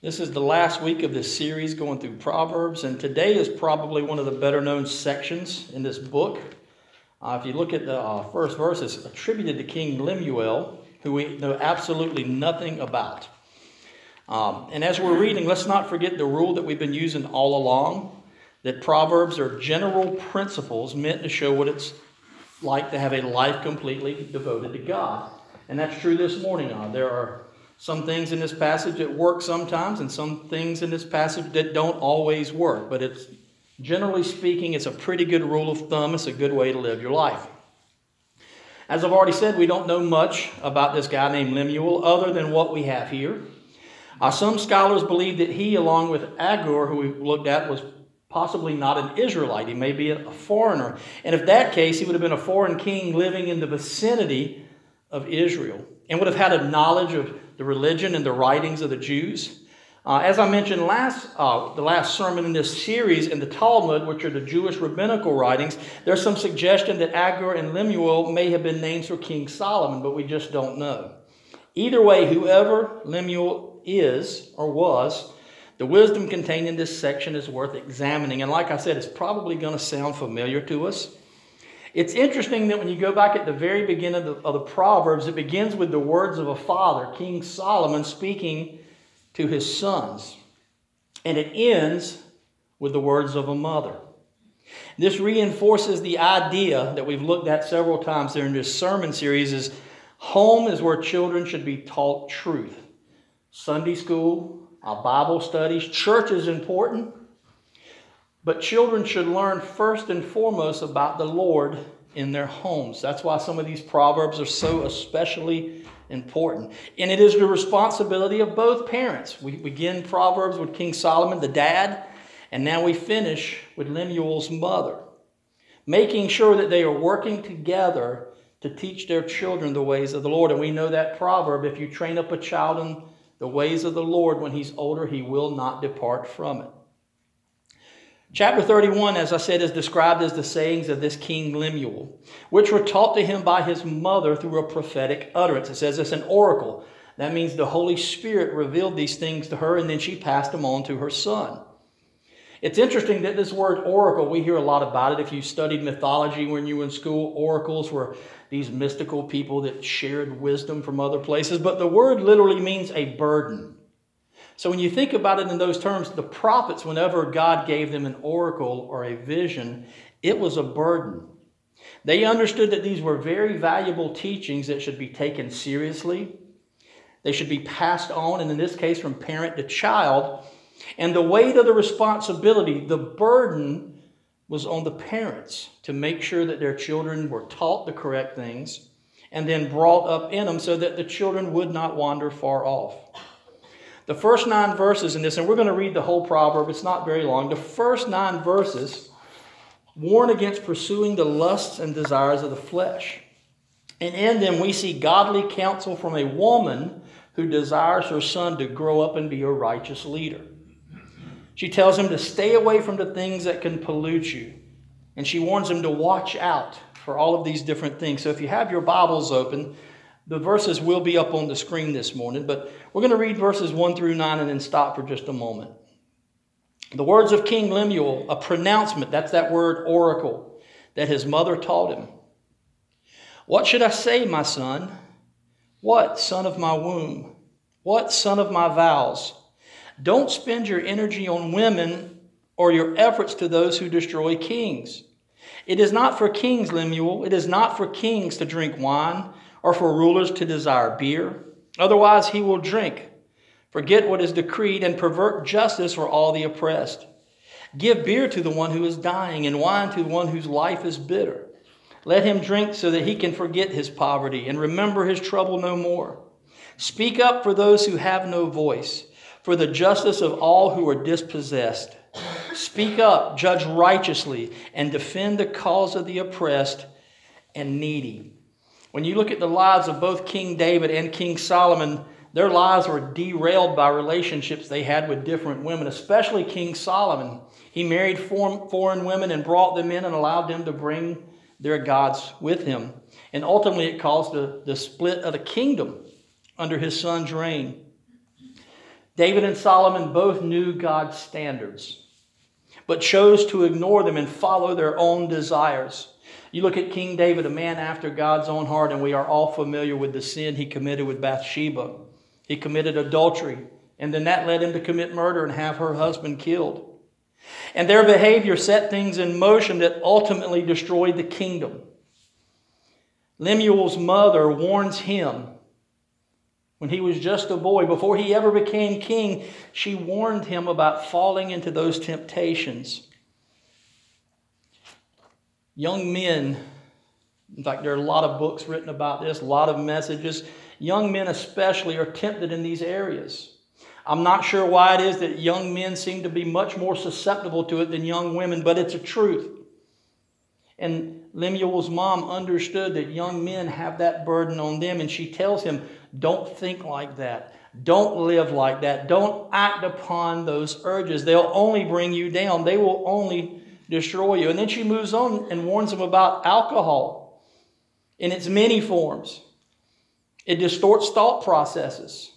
This is the last week of this series going through Proverbs, and today is probably one of the better known sections in this book. Uh, if you look at the uh, first verse, it's attributed to King Lemuel, who we know absolutely nothing about. Um, and as we're reading, let's not forget the rule that we've been using all along that Proverbs are general principles meant to show what it's like to have a life completely devoted to God. And that's true this morning. Uh, there are some things in this passage that work sometimes, and some things in this passage that don't always work. But it's generally speaking, it's a pretty good rule of thumb. It's a good way to live your life. As I've already said, we don't know much about this guy named Lemuel other than what we have here. Uh, some scholars believe that he, along with Agur, who we looked at, was possibly not an Israelite. He may be a foreigner. And if that case, he would have been a foreign king living in the vicinity of Israel and would have had a knowledge of the religion and the writings of the Jews. Uh, as I mentioned last, uh, the last sermon in this series in the Talmud, which are the Jewish rabbinical writings, there's some suggestion that Agur and Lemuel may have been names for King Solomon, but we just don't know. Either way, whoever Lemuel is or was, the wisdom contained in this section is worth examining. And like I said, it's probably going to sound familiar to us. It's interesting that when you go back at the very beginning of the, of the, Proverbs, it begins with the words of a father, King Solomon, speaking to his sons. And it ends with the words of a mother. This reinforces the idea that we've looked at several times during this sermon series is home is where children should be taught truth. Sunday school, our Bible studies, church is important, but children should learn first and foremost about the Lord in their homes. That's why some of these proverbs are so especially important. And it is the responsibility of both parents. We begin Proverbs with King Solomon, the dad, and now we finish with Lemuel's mother, making sure that they are working together to teach their children the ways of the Lord. And we know that proverb if you train up a child in the ways of the Lord when he's older, he will not depart from it. Chapter 31, as I said, is described as the sayings of this King Lemuel, which were taught to him by his mother through a prophetic utterance. It says it's an oracle. That means the Holy Spirit revealed these things to her and then she passed them on to her son. It's interesting that this word oracle, we hear a lot about it. If you studied mythology when you were in school, oracles were these mystical people that shared wisdom from other places. But the word literally means a burden. So when you think about it in those terms, the prophets, whenever God gave them an oracle or a vision, it was a burden. They understood that these were very valuable teachings that should be taken seriously. They should be passed on, and in this case, from parent to child. And the weight of the responsibility, the burden, was on the parents to make sure that their children were taught the correct things and then brought up in them so that the children would not wander far off. The first nine verses in this, and we're going to read the whole proverb, it's not very long. The first nine verses warn against pursuing the lusts and desires of the flesh. And in them, we see godly counsel from a woman who desires her son to grow up and be a righteous leader. She tells him to stay away from the things that can pollute you. And she warns him to watch out for all of these different things. So if you have your Bibles open, the verses will be up on the screen this morning, but we're going to read verses 1 through 9 and then stop for just a moment. The words of King Lemuel, a pronouncement, that's that word oracle that his mother taught him. What should I say, my son? What, son of my womb? What, son of my vows? Don't spend your energy on women or your efforts to those who destroy kings. It is not for kings, Lemuel. It is not for kings to drink wine or for rulers to desire beer. Otherwise, he will drink, forget what is decreed, and pervert justice for all the oppressed. Give beer to the one who is dying, and wine to the one whose life is bitter. Let him drink so that he can forget his poverty and remember his trouble no more. Speak up for those who have no voice, for the justice of all who are dispossessed. Speak up, judge righteously, and defend the cause of the oppressed and needy. When you look at the lives of both King David and King Solomon, their lives were derailed by relationships they had with different women, especially King Solomon. He married foreign women and brought them in and allowed them to bring their gods with him. And ultimately, it caused the, the split of the kingdom under his son's reign. David and Solomon both knew God's standards, but chose to ignore them and follow their own desires. You look at King David, a man after God's own heart, and we are all familiar with the sin he committed with Bathsheba. He committed adultery, and then that led him to commit murder and have her husband killed. And their behavior set things in motion that ultimately destroyed the kingdom. Lemuel's mother warns him when he was just a boy, before he ever became king, she warned him about falling into those temptations. Young men, in fact, there are a lot of books written about this, a lot of messages. Young men, especially, are tempted in these areas. I'm not sure why it is that young men seem to be much more susceptible to it than young women, but it's a truth. And Lemuel's mom understood that young men have that burden on them, and she tells him, Don't think like that. Don't live like that. Don't act upon those urges. They'll only bring you down, they will only destroy you. And then she moves on and warns him about alcohol in its many forms. It distorts thought processes.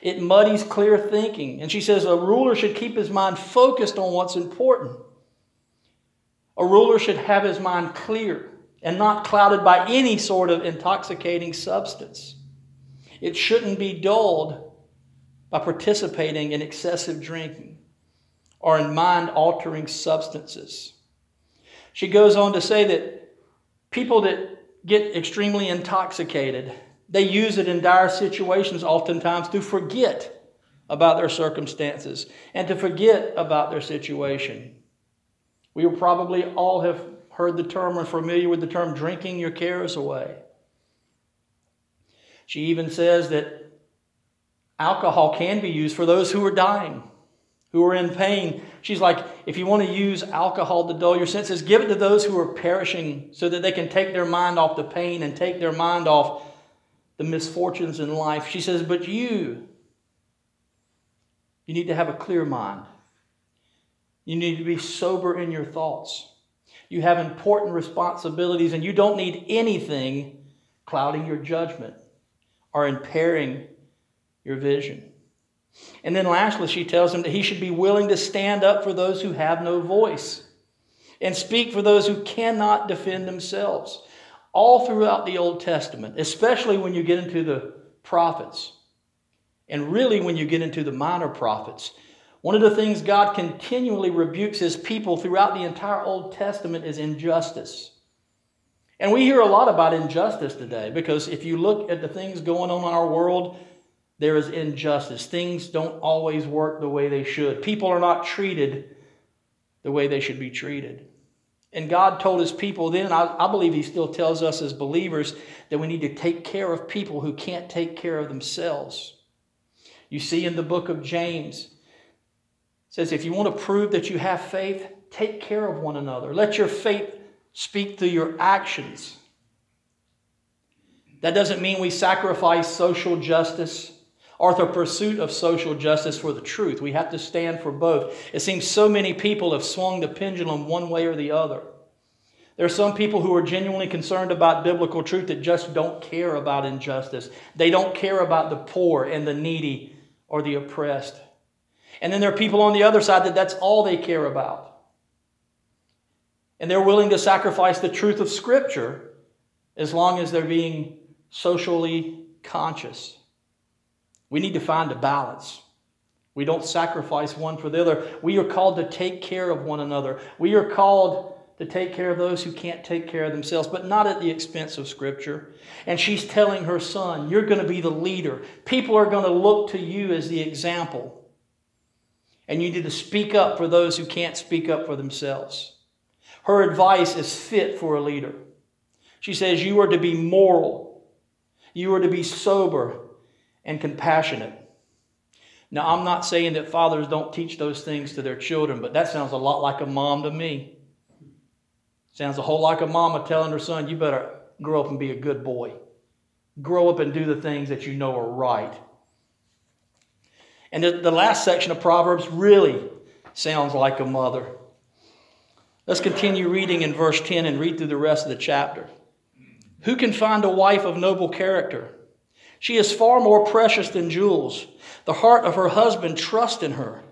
It muddies clear thinking. And she says a ruler should keep his mind focused on what's important. A ruler should have his mind clear and not clouded by any sort of intoxicating substance. It shouldn't be dulled by participating in excessive drinking or in mind altering substances. She goes on to say that people that get extremely intoxicated, they use it in dire situations oftentimes to forget about their circumstances and to forget about their situation. We will probably all have heard the term or familiar with the term drinking your cares away. She even says that alcohol can be used for those who are dying, who are in pain. She's like, if you want to use alcohol to dull your senses, give it to those who are perishing so that they can take their mind off the pain and take their mind off the misfortunes in life. She says, but you, you need to have a clear mind. You need to be sober in your thoughts. You have important responsibilities, and you don't need anything clouding your judgment or impairing your vision. And then lastly, she tells him that he should be willing to stand up for those who have no voice and speak for those who cannot defend themselves. All throughout the Old Testament, especially when you get into the prophets, and really when you get into the minor prophets, one of the things God continually rebukes his people throughout the entire Old Testament is injustice. And we hear a lot about injustice today because if you look at the things going on in our world, there is injustice. Things don't always work the way they should. People are not treated the way they should be treated. And God told his people then, I, I, believe he still tells us as believers, that we need to take care of people who can't take care of themselves. You see in the book of James, says if you want to prove that you have faith, take care of one another. Let your faith speak through your actions. That doesn't mean we sacrifice social justice or the pursuit of social justice for the truth. We have to stand for both. It seems so many people have swung the pendulum one way or the other. There are some people who are genuinely concerned about biblical truth that just don't care about injustice. They don't care about the poor and the needy or the oppressed. And then there are people on the other side that that's all they care about. And they're willing to sacrifice the truth of Scripture as long as they're being socially conscious. We need to find a balance. We don't sacrifice one for the other. We are called to take care of one another. We are called to take care of those who can't take care of themselves, but not at the expense of Scripture. And she's telling her son, You're going to be the leader. People are going to look to you as the example. And you need to speak up for those who can't speak up for themselves. Her advice is fit for a leader. She says, You are to be moral, you are to be sober and compassionate. Now, I'm not saying that fathers don't teach those things to their children, but that sounds a lot like a mom to me. Sounds a whole lot like a mama telling her son, You better grow up and be a good boy. Grow up and do the things that you know are right. And the, the last section of Proverbs really sounds like a mother. Let's continue reading in verse 10 and read through the rest of the chapter. Who can find a wife of noble character? She is far more precious than jewels. The heart of her husband trusts in her,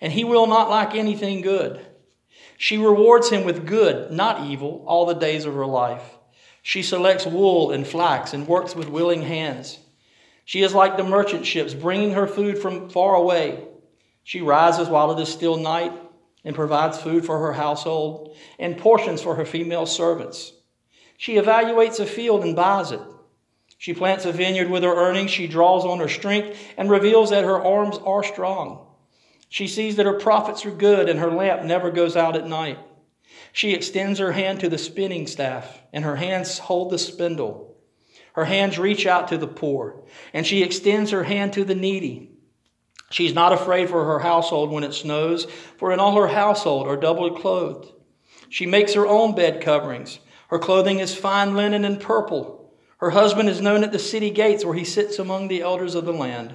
and he will not lack anything good. She rewards him with good, not evil, all the days of her life. She selects wool and flax and works with willing hands. She is like the merchant ships, bringing her food from far away. She rises while it is still night and provides food for her household and portions for her female servants. She evaluates a field and buys it. She plants a vineyard with her earnings. She draws on her strength and reveals that her arms are strong. She sees that her profits are good and her lamp never goes out at night. She extends her hand to the spinning staff, and her hands hold the spindle. Her hands reach out to the poor, and she extends her hand to the needy. She's not afraid for her household when it snows, for in all her household are doubly clothed. She makes her own bed coverings. Her clothing is fine linen and purple. Her husband is known at the city gates where he sits among the elders of the land.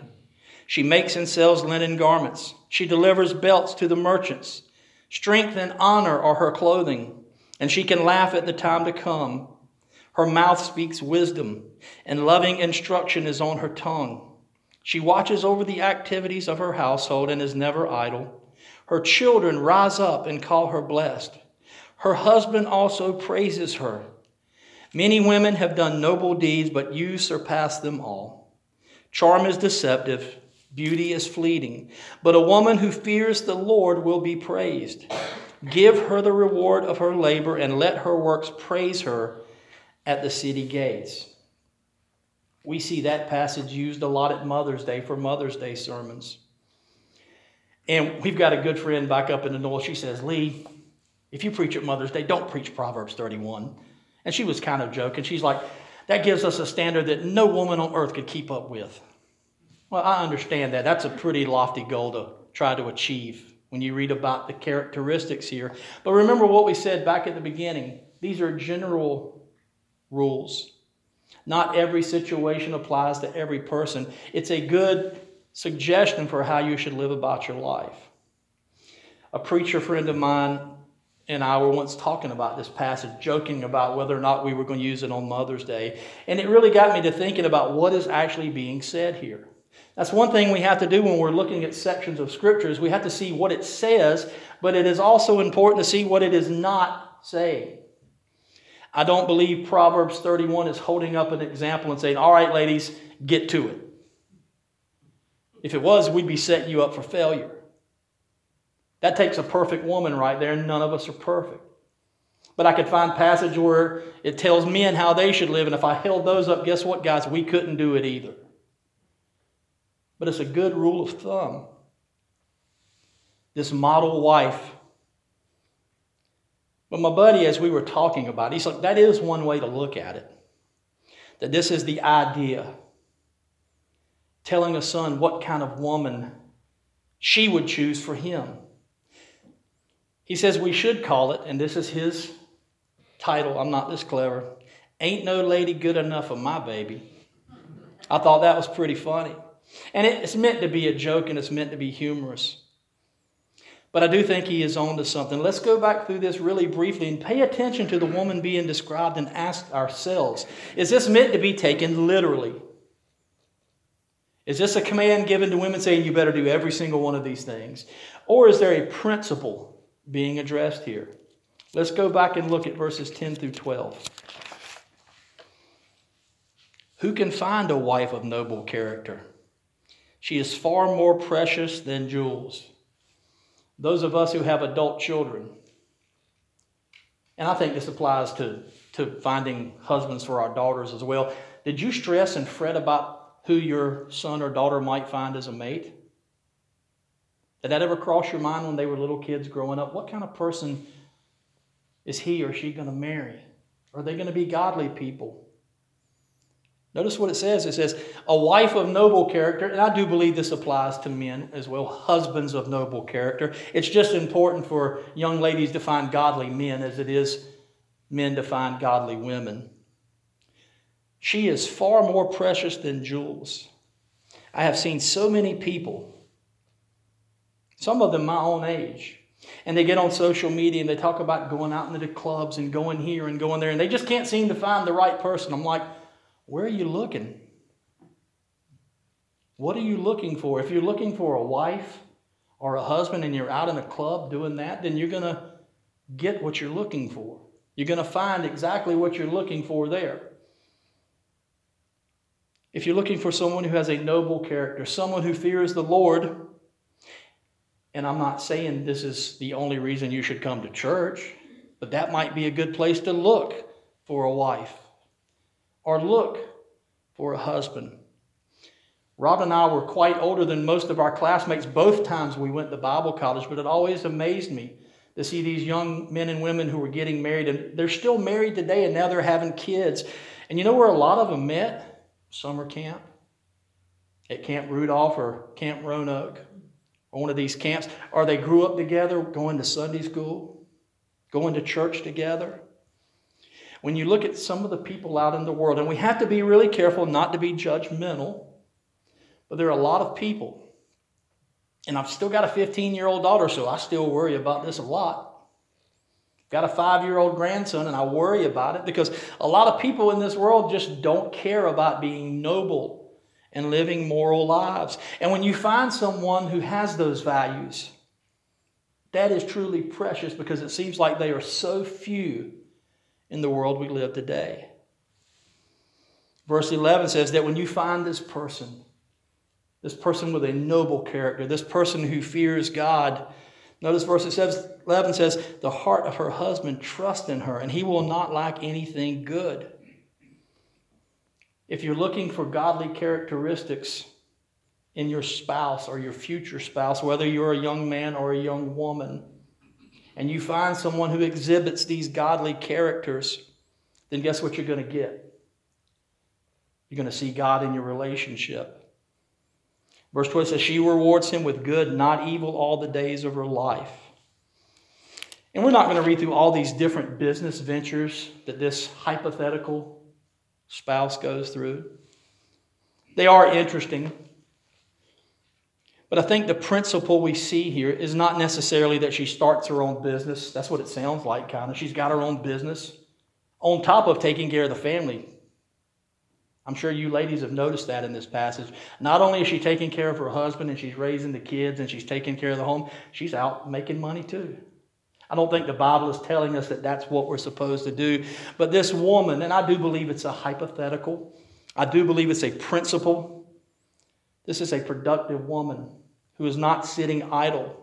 She makes and sells linen garments. She delivers belts to the merchants. Strength and honor are her clothing, and she can laugh at the time to come. Her mouth speaks wisdom, and loving instruction is on her tongue. She watches over the activities of her household and is never idle. Her children rise up and call her blessed. Her husband also praises her. Many women have done noble deeds, but you surpass them all. Charm is deceptive, beauty is fleeting, but a woman who fears the Lord will be praised. Give her the reward of her labor and let her works praise her at the city gates. We see that passage used a lot at Mother's Day for Mother's Day sermons. And we've got a good friend back up in the north. She says, Lee, if you preach at Mother's Day, don't preach Proverbs 31. And she was kind of joking. She's like, that gives us a standard that no woman on earth could keep up with. Well, I understand that. That's a pretty lofty goal to try to achieve when you read about the characteristics here. But remember what we said back at the beginning these are general rules. Not every situation applies to every person. It's a good suggestion for how you should live about your life. A preacher friend of mine and I were once talking about this passage, joking about whether or not we were going to use it on Mother's Day. And it really got me to thinking about what is actually being said here. That's one thing we have to do when we're looking at sections of scriptures. We have to see what it says, but it is also important to see what it is not saying. I don't believe Proverbs 31 is holding up an example and saying, All right, ladies, get to it. If it was, we'd be setting you up for failure. That takes a perfect woman right there, and none of us are perfect. But I could find passage where it tells men how they should live, and if I held those up, guess what, guys? We couldn't do it either. But it's a good rule of thumb. This model wife but my buddy, as we were talking about it, he's like, that is one way to look at it. That this is the idea. Telling a son what kind of woman she would choose for him. He says we should call it, and this is his title. I'm not this clever. Ain't no lady good enough for my baby. I thought that was pretty funny. And it's meant to be a joke and it's meant to be humorous. But I do think he is on to something. Let's go back through this really briefly and pay attention to the woman being described and ask ourselves is this meant to be taken literally? Is this a command given to women saying you better do every single one of these things? Or is there a principle being addressed here? Let's go back and look at verses 10 through 12. Who can find a wife of noble character? She is far more precious than jewels. Those of us who have adult children, and I think this applies to, to finding husbands for our daughters as well. Did you stress and fret about who your son or daughter might find as a mate? Did that ever cross your mind when they were little kids growing up? What kind of person is he or she going to marry? Are they going to be godly people? Notice what it says. It says, a wife of noble character, and I do believe this applies to men as well, husbands of noble character. It's just important for young ladies to find godly men as it is men to find godly women. She is far more precious than jewels. I have seen so many people, some of them my own age, and they get on social media and they talk about going out into the clubs and going here and going there, and they just can't seem to find the right person. I'm like, where are you looking? What are you looking for? If you're looking for a wife or a husband and you're out in a club doing that, then you're going to get what you're looking for. You're going to find exactly what you're looking for there. If you're looking for someone who has a noble character, someone who fears the Lord, and I'm not saying this is the only reason you should come to church, but that might be a good place to look for a wife or look for a husband. Rob and I were quite older than most of our classmates both times we went to Bible college, but it always amazed me to see these young men and women who were getting married, and they're still married today, and now they're having kids. And you know where a lot of them met? Summer camp, at Camp Rudolph or Camp Roanoke, or one of these camps. Or they grew up together, going to Sunday school, going to church together. When you look at some of the people out in the world, and we have to be really careful not to be judgmental, but there are a lot of people and I've still got a 15 year old daughter, so I still worry about this a lot. Got a five year old grandson, and I worry about it because a lot of people in this world just don't care about being noble and living moral lives. And when you find someone who has those values, that is truly precious because it seems like they are so few in the world we live today. Verse 11 says that when you find this person, this person with a noble character, this person who fears God. Notice verse 11 says, The heart of her husband trusts in her, and he will not lack anything good. If you're looking for godly characteristics in your spouse or your future spouse, whether you're a young man or a young woman, and you find someone who exhibits these godly characters, then guess what you're going to get? You're going to see God in your relationship. Verse 12 says, She rewards him with good, not evil, all the days of her life. And we're not going to read through all these different business ventures that this hypothetical spouse goes through. They are interesting. But I think the principle we see here is not necessarily that she starts her own business. That's what it sounds like, kind of. She's got her own business on top of taking care of the family. I'm sure you ladies have noticed that in this passage. Not only is she taking care of her husband and she's raising the kids and she's taking care of the home, she's out making money too. I don't think the Bible is telling us that that's what we're supposed to do. But this woman, and I do believe it's a hypothetical, I do believe it's a principle. This is a productive woman who is not sitting idle.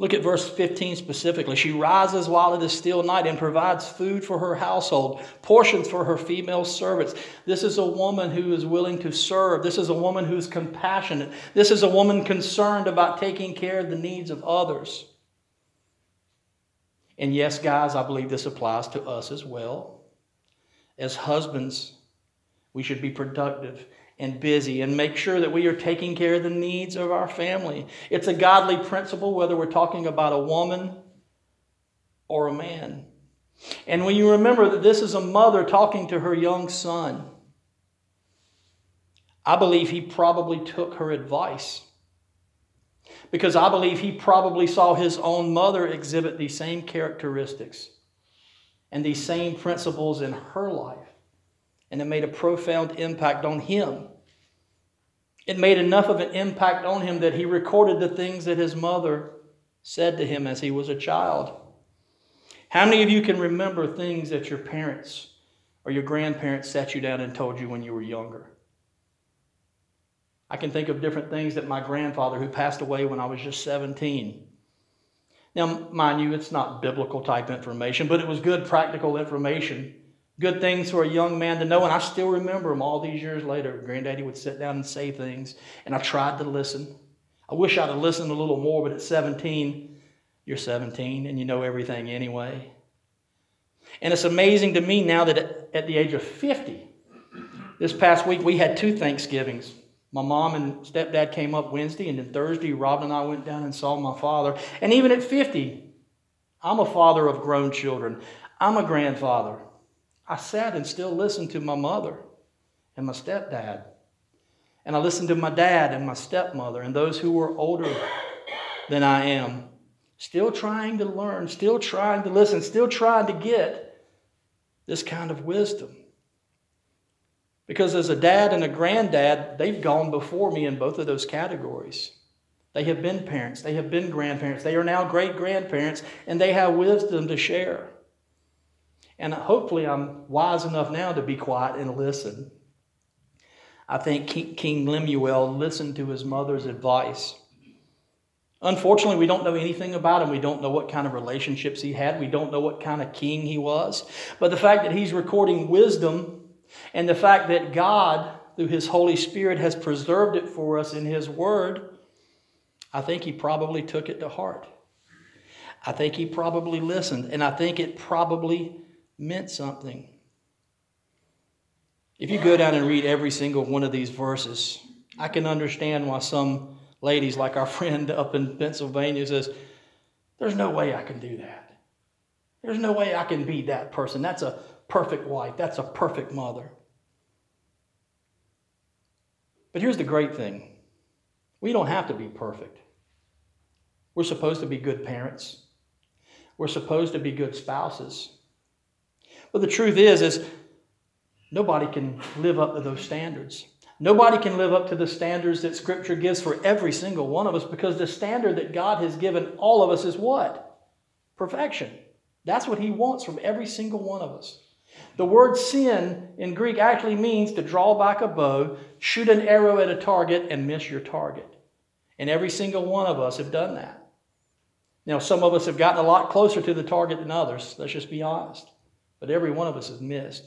Look at verse 15 specifically. She rises while it is still night and provides food for her household, portions for her female servants. This is a woman who is willing to serve. This is a woman who is compassionate. This is a woman concerned about taking care of the needs of others. And yes, guys, I believe this applies to us as well. As husbands, we should be productive and busy and make sure that we are taking care of the needs of our family. It's a godly principle, whether we're talking about a woman or a man. And when you remember that this is a mother talking to her young son, I believe he probably took her advice. Because I believe he probably saw his own mother exhibit these same characteristics and these same principles in her life and it made a profound impact on him. It made enough of an impact on him that he recorded the things that his mother said to him as he was a child. How many of you can remember things that your parents or your grandparents sat you down and told you when you were younger? I can think of different things that my grandfather, who passed away when I was just 17, now, mind you, it's not biblical type information, but it was good practical information good things for a young man to know. And I still remember them all these years later. Granddaddy would sit down and say things, and I tried to listen. I wish I'd have listened a little more, but at 17, you're 17 and you know everything anyway. And it's amazing to me now that at the age of 50, this past week we had two Thanksgivings. My mom and stepdad came up Wednesday, and then Thursday, Robin and I went down and saw my father. And even at 50, I'm a father of grown children. I'm a grandfather. I sat and still listened to my mother and my stepdad. And I listened to my dad and my stepmother and those who were older than I am. Still trying to learn, still trying to listen, still trying to get this kind of wisdom. Because as a dad and a granddad, they've gone before me in both of those categories. They have been parents, they have been grandparents, they are now great grandparents, and they have wisdom to share. And hopefully, I'm wise enough now to be quiet and listen. I think King Lemuel listened to his mother's advice. Unfortunately, we don't know anything about him. We don't know what kind of relationships he had. We don't know what kind of king he was. But the fact that he's recording wisdom and the fact that God, through his Holy Spirit, has preserved it for us in his word, I think he probably took it to heart. I think he probably listened, and I think it probably meant something. If you go down and read every single one of these verses, I can understand why some ladies like our friend up in Pennsylvania says, There's no way I can do that. There's no way I can be that person. That's a perfect wife. That's a perfect mother. But here's the great thing we don't have to be perfect. We're supposed to be good parents. We're supposed to be good spouses. But the truth is, is nobody can live up to those standards. Nobody can live up to the standards that Scripture gives for every single one of us because the standard that God has given all of us is what? Perfection. That's what He wants from every single one of us. The word sin in Greek actually means to draw back a bow, shoot an arrow at a target, and miss your target. And every single one of us have done that. Now, some of us have gotten a lot closer to the target than others, let's just be honest. But every one of us has missed.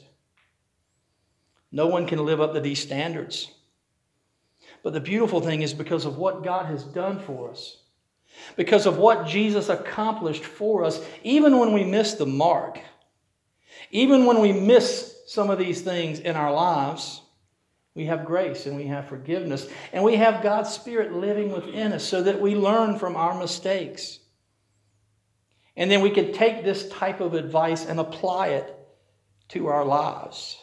No one can live up to these standards. But the beautiful thing is because of what God has done for us, because of what Jesus accomplished for us, even when we miss the mark, even when we miss some of these things in our lives, we have grace and we have forgiveness and we have God's Spirit living within us so that we learn from our mistakes. And then we can take this type of advice and apply it to our lives.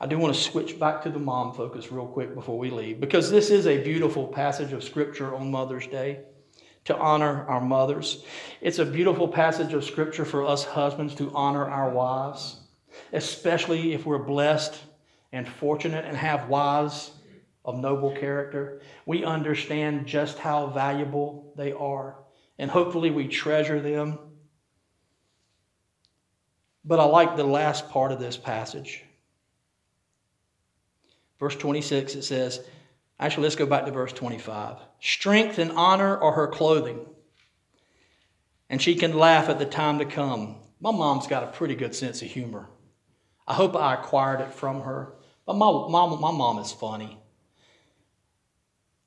I do want to switch back to the mom focus real quick before we leave because this is a beautiful passage of scripture on Mother's Day to honor our mothers. It's a beautiful passage of scripture for us husbands to honor our wives, especially if we're blessed and fortunate and have wives of noble character. We understand just how valuable they are, and hopefully we treasure them. But I like the last part of this passage. Verse 26, it says, actually, let's go back to verse 25. Strength and honor are her clothing, and she can laugh at the time to come. My mom's got a pretty good sense of humor. I hope I acquired it from her. But my, my, my mom is funny.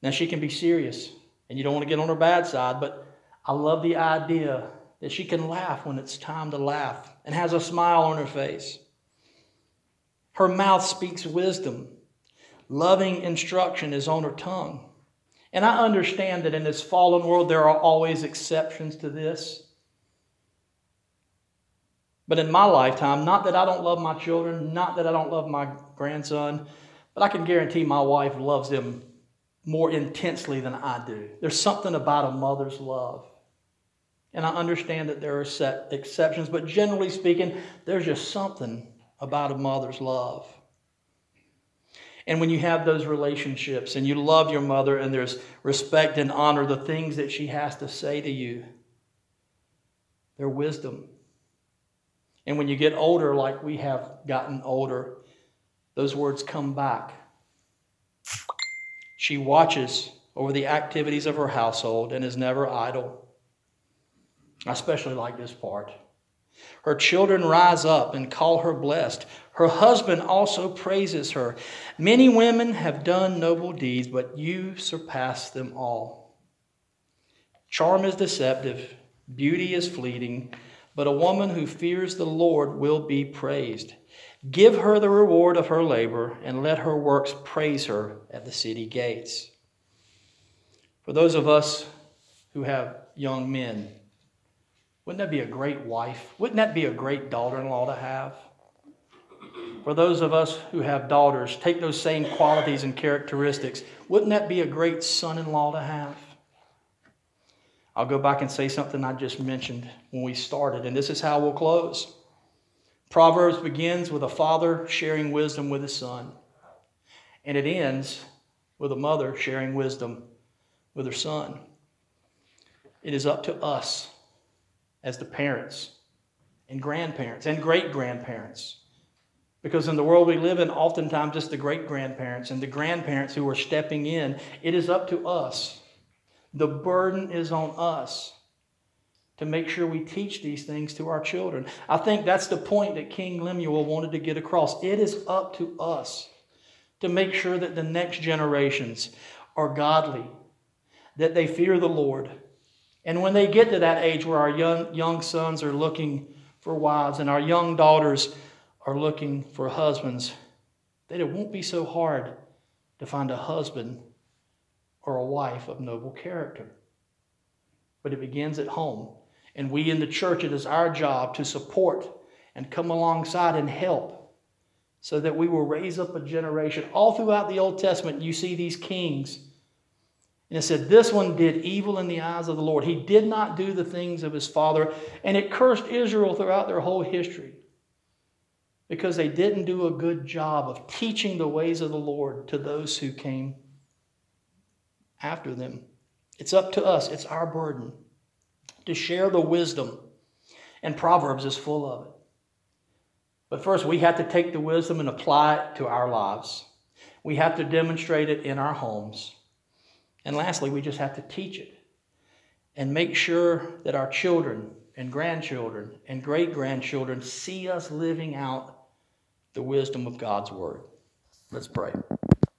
Now, she can be serious, and you don't want to get on her bad side, but I love the idea that she can laugh when it's time to laugh and has a smile on her face. Her mouth speaks wisdom Loving instruction is on her tongue. And I understand that in this fallen world, there are always exceptions to this. But in my lifetime, not that I don't love my children, not that I don't love my grandson, but I can guarantee my wife loves them more intensely than I do. There's something about a mother's love. And I understand that there are set exceptions, but generally speaking, there's just something about a mother's love. And when you have those relationships and you love your mother and there's respect and honor, the things that she has to say to you, they're wisdom. And when you get older, like we have gotten older, those words come back. She watches over the activities of her household and is never idle. I especially like this part. Her children rise up and call her blessed. Her husband also praises her. Many women have done noble deeds, but you surpass them all. Charm is deceptive, beauty is fleeting, but a woman who fears the Lord will be praised. Give her the reward of her labor, and let her works praise her at the city gates. For those of us who have young men, wouldn't that be a great wife? Wouldn't that be a great daughter in law to have? For those of us who have daughters, take those same qualities and characteristics. Wouldn't that be a great son in law to have? I'll go back and say something I just mentioned when we started, and this is how we'll close. Proverbs begins with a father sharing wisdom with his son, and it ends with a mother sharing wisdom with her son. It is up to us as the parents and grandparents and great grandparents. Because in the world we live in, oftentimes it's the great grandparents and the grandparents who are stepping in. It is up to us. The burden is on us to make sure we teach these things to our children. I think that's the point that King Lemuel wanted to get across. It is up to us to make sure that the next generations are godly, that they fear the Lord. And when they get to that age where our young, young sons are looking for wives and our young daughters are looking for husbands, that it won't be so hard to find a husband or a wife of noble character. But it begins at home. And we in the church, it is our job to support and come alongside and help so that we will raise up a generation. All throughout the Old Testament, you see these kings. And it said, This one did evil in the eyes of the Lord. He did not do the things of his father. And it cursed Israel throughout their whole history because they didn't do a good job of teaching the ways of the Lord to those who came after them. It's up to us, it's our burden to share the wisdom. And Proverbs is full of it. But first, we have to take the wisdom and apply it to our lives. We have to demonstrate it in our homes. And lastly, we just have to teach it and make sure that our children and grandchildren and great grandchildren see us living out the wisdom of God's Word. Let's pray.